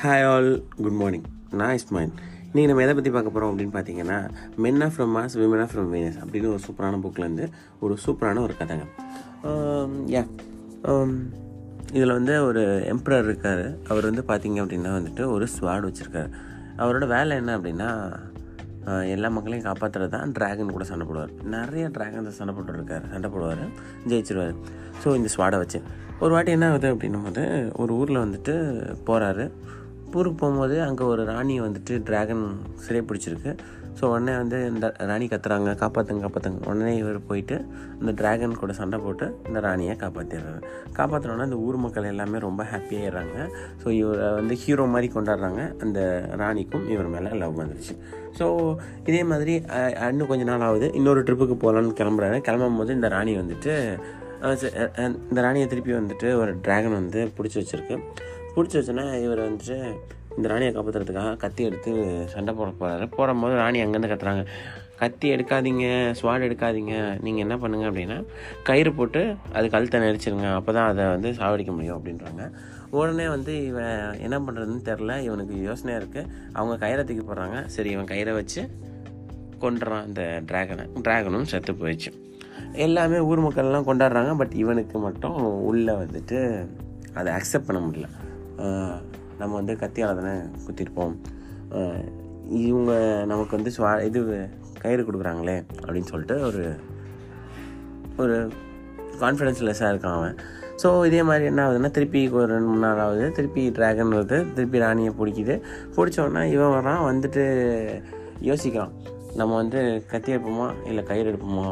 Hi all good morning நான் இஸ்மாயில் நீங்கள் நம்ம எதை பற்றி பார்க்க போகிறோம் அப்படின்னு பார்த்தீங்கன்னா men are from Mars women are from Venus அப்படின்னு ஒரு சூப்பரான புக்லேருந்து ஒரு சூப்பரான ஒரு கதைங்க. Um, யா um, இதில் வந்து ஒரு எம்ப்ரர் இருக்கார். அவர் வந்து பார்த்தீங்க அப்படின்னா வந்துட்டு ஒரு ஸ்வாட் வச்சுருக்காரு. அவரோட வேலை என்ன அப்படின்னா எல்லா மக்களையும் காப்பாற்றுறது தான் ட்ராகன் கூட சண்டை போடுவார். நிறைய ட்ராகன்ஸ் சண்டை போட்டுருக்கார் சண்டை போடுவார். ஜெயிச்சிருவார். ஸோ இந்த ஸ்வாடை வச்சு. ஒரு வாட்டி என்ன ஆகுது அப்படின்னும் போது ஒரு ஊரில் வந்துட்டு போகிறாரு ஊருக்கு போகும்போது அங்கே ஒரு ராணி வந்துட்டு ட்ராகன் சிறை பிடிச்சிருக்கு. ஸோ உடனே வந்து இந்த ராணி கத்துறாங்க காப்பாற்றுங்க காப்பாற்றுங்க உடனே இவர் போயிட்டு அந்த ட்ராகன் கூட சண்டை போட்டு இந்த ராணியை காப்பாற்றிடுறாரு காப்பாற்றினோன்னா அந்த ஊர் மக்கள் எல்லாமே ரொம்ப ஹாப்பியாகிடுறாங்க ஸோ இவரை வந்து ஹீரோ மாதிரி கொண்டாடுறாங்க. அந்த ராணிக்கும் இவர் மேலே லவ் வந்துருச்சு. ஸோ இதே மாதிரி இன்னும் கொஞ்ச நாள் ஆகுது. இன்னொரு ட்ரிப்புக்கு போகலான்னு கிளம்புறாரு. கிளம்பும் போது இந்த ராணி வந்துட்டு இந்த ராணியை திருப்பி வந்துட்டு ஒரு ட்ராகன் வந்து பிடிச்சி வச்சிருக்கு. பிடிச்சி இவர் வந்துட்டு இந்த ராணியை காப்பாற்றுறதுக்காக கத்தி எடுத்து சண்டை போட போகிறாரு போடும்போது ராணி அங்கேருந்து கத்துறாங்க. கத்தி எடுக்காதீங்க ஸ்வாட் எடுக்காதீங்க. நீங்கள் என்ன பண்ணுங்க அப்படின்னா கயிறு போட்டு அது கழுத்தை நெரிச்சிருங்க. அப்போ தான் அதை வந்து சாவடிக்க முடியும் அப்படின்றாங்க. உடனே வந்து இவன் என்ன பண்ணுறதுன்னு தெரில இவனுக்கு யோசனையாக இருக்குது அவங்க கயிறை தூக்கி போடுறாங்க. சரி இவன் கயிறை வச்சு கொண்டுறான் அந்த ட்ராகனை ட்ராகனும் செத்து போயிடுச்சு. எல்லாமே ஊர் மக்கள்லாம் கொண்டாடுறாங்க. பட் இவனுக்கு மட்டும் உள்ளே வந்துட்டு அதை அக்செப்ட் பண்ண முடியல. நம்ம வந்து கத்தியால் தானே குத்திருப்போம். இவங்க நமக்கு வந்து சுவா இது கயிறு கொடுக்குறாங்களே அப்படின்னு சொல்லிட்டு ஒரு ஒரு கான்ஃபிடென்ஸ் லெஸ்ஸாக இருக்கான் அவன். ஸோ இதே மாதிரி என்ன ஆகுதுன்னா திருப்பி ஒரு ரெண்டு மூணு நாள் ஆகுது. திருப்பி ட்ராகன் வருது. திருப்பி ராணியை பிடிக்குது. பிடிச்சோன்னா இவன் வரான் வந்துட்டு யோசிக்கிறான். நம்ம வந்து கத்தி எடுப்போமா இல்லை கயிறு எடுப்போமா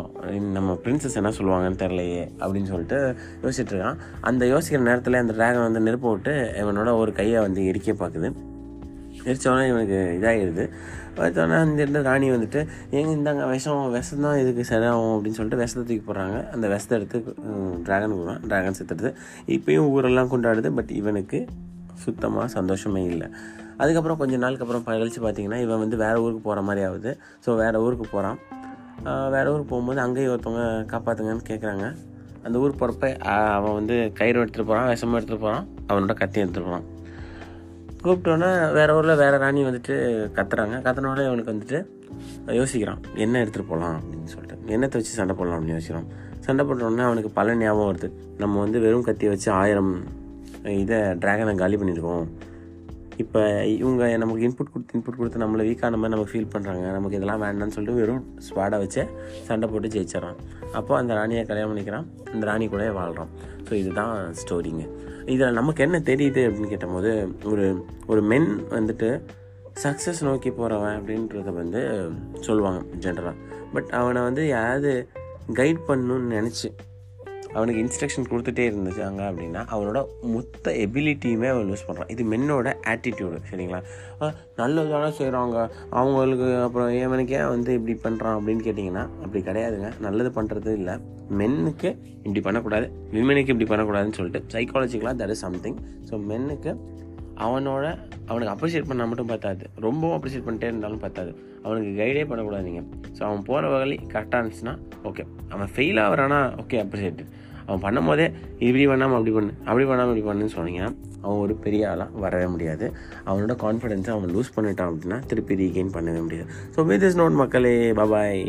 நம்ம பிரின்சஸ் என்ன சொல்லுவாங்கன்னு தெரிலையே அப்படின்னு சொல்லிட்டு யோசிச்சுட்டு இருக்கான். அந்த யோசிக்கிற நேரத்தில் அந்த ட்ராகன் வந்து நெருப்பு விட்டு இவனோட ஒரு கையை வந்து எரிக்க பார்க்குது. எரிச்சோடனே இவனுக்கு இதாகிடுது. பார்த்தோன்னே அந்த ராணி வந்துட்டு எங்க இந்தாங்க விஷம் விஷம் தான் இதுக்கு சரியாகும் அப்படின்னு சொல்லிட்டு விஷத்தை தூக்கி போடுறாங்க. அந்த விஷத்தை எடுத்து ட்ராகன் கொடுறான் ட்ராகன் செத்துடுது. இப்பயும் ஊரெல்லாம் கொண்டாடுது பட் இவனுக்கு சுத்தமாக சந்தோஷமே இல்லை. அதுக்கப்புறம் கொஞ்ச நாளுக்கு அப்புறம் கழிச்சு பார்த்தீங்கன்னா இவன் வந்து வேறு ஊருக்கு போகிற மாதிரி ஆகுது. ஸோ வேறு ஊருக்கு போகிறான் வேறு ஊருக்கு போகும்போது அங்கேயும் ஒருத்தவங்க காப்பாற்றுங்கன்னு கேட்குறாங்க அந்த ஊருக்கு போகிறப்ப அவன் வந்து கயிறு எடுத்துகிட்டு போகிறான் விஷமும் எடுத்துகிட்டு போகிறான் அவனோட கத்தி எடுத்துகிட்டு போகிறான் கூப்பிட்டோன்னே வேறு ஊரில் வேறு ராணி வந்துட்டு கத்துறாங்க. கத்துனோட இவனுக்கு வந்துட்டு யோசிக்கிறான் என்ன எடுத்துகிட்டு போகலாம் அப்படின்னு சொல்லிட்டு. என்னத்தை வச்சு சண்டை போடலாம்? அப்படின்னு யோசிக்கிறான். சண்டை போட்டோன்னே அவனுக்கு பல ஞாபகம் வருது. நம்ம வந்து வெறும் கத்தியை வச்சு ஆயிரம் இதை ட்ராகனை காலி பண்ணியிருக்கோம் இப்போ இவங்க நமக்கு இன்புட் கொடுத்து இன்புட் கொடுத்து நம்மளை வீக்கான மாதிரி நமக்கு ஃபீல் பண்ணுறாங்க நமக்கு இதெல்லாம் வேண்டாம்னு சொல்லிட்டு வெறும் ஸ்வாடை வச்சு சண்டை போட்டு ஜெயிச்சிடறான். அப்போ அந்த ராணியை கல்யாணம் பண்ணிக்கிறான். அந்த ராணி கூட வாழ்கிறான் ஸோ இதுதான் ஸ்டோரிங்க இதில் நமக்கு என்ன தெரியுது அப்படின்னு கேட்டபோது ஒரு ஒரு மென் வந்துட்டு சக்ஸஸ் நோக்கி போகிறவன் அப்படின்றத வந்து சொல்லுவாங்க ஜென்ரலாக பட் அவனை வந்து யாராவது கைட் பண்ணணும்னு நினச்சி அவனுக்கு இன்ஸ்ட்ரக்ஷன் கொடுத்துட்டே இருந்துச்சு அங்கே அப்படின்னா அவனோட மொத்த எபிலிட்டியுமே அவன் லூஸ் பண்ணுறான் இது மென்னோட ஆட்டிடியூடு சரிங்களா? நல்லதான செய்கிறாங்க அவங்களுக்கு அப்புறம் ஏவனுக்கே ஏன் வந்து இப்படி பண்ணுறான் அப்படின்னு கேட்டிங்கன்னா அப்படி கிடையாதுங்க. நல்லது பண்ணுறது இல்லை. மென்னுக்கு இப்படி பண்ணக்கூடாது. விமனுக்கு இப்படி பண்ணக்கூடாதுன்னு சொல்லிட்டு சைக்காலஜிக்கலாக தட் இஸ் சம்திங் ஸோ மென்னுக்கு அவனோட அவனுக்கு அப்ரிஷியேட் பண்ணால் மட்டும் பார்த்தாது. ரொம்பவும் அப்ரிஷியேட் பண்ணிட்டே இருந்தாலும் பார்த்தாது. அவனுக்கு கைடே பண்ணக்கூடாது நீங்கள் ஸோ அவன் போகிற வகையில் கரெக்டாக இருந்துச்சுன்னா ஓகே அவன் ஃபெயில் ஆகிறானா ஓகே அப்ரிஷியேட் அவன் பண்ணும் போதே இப்படி பண்ணாமல் அப்படி பண்ணு அப்படி பண்ணாமல் இப்படி பண்ணுன்னு சொன்னீங்கன்னா அவன் ஒரு பெரிய ஆளாக வரவே முடியாது. அவனோட கான்ஃபிடென்ஸை அவன் லூஸ் பண்ணிட்டான் அப்படின்னா திருப்பி ரீகெயின் பண்ணவே முடியாது. ஸோ வித் இஸ் நோட் மக்களே பபாய்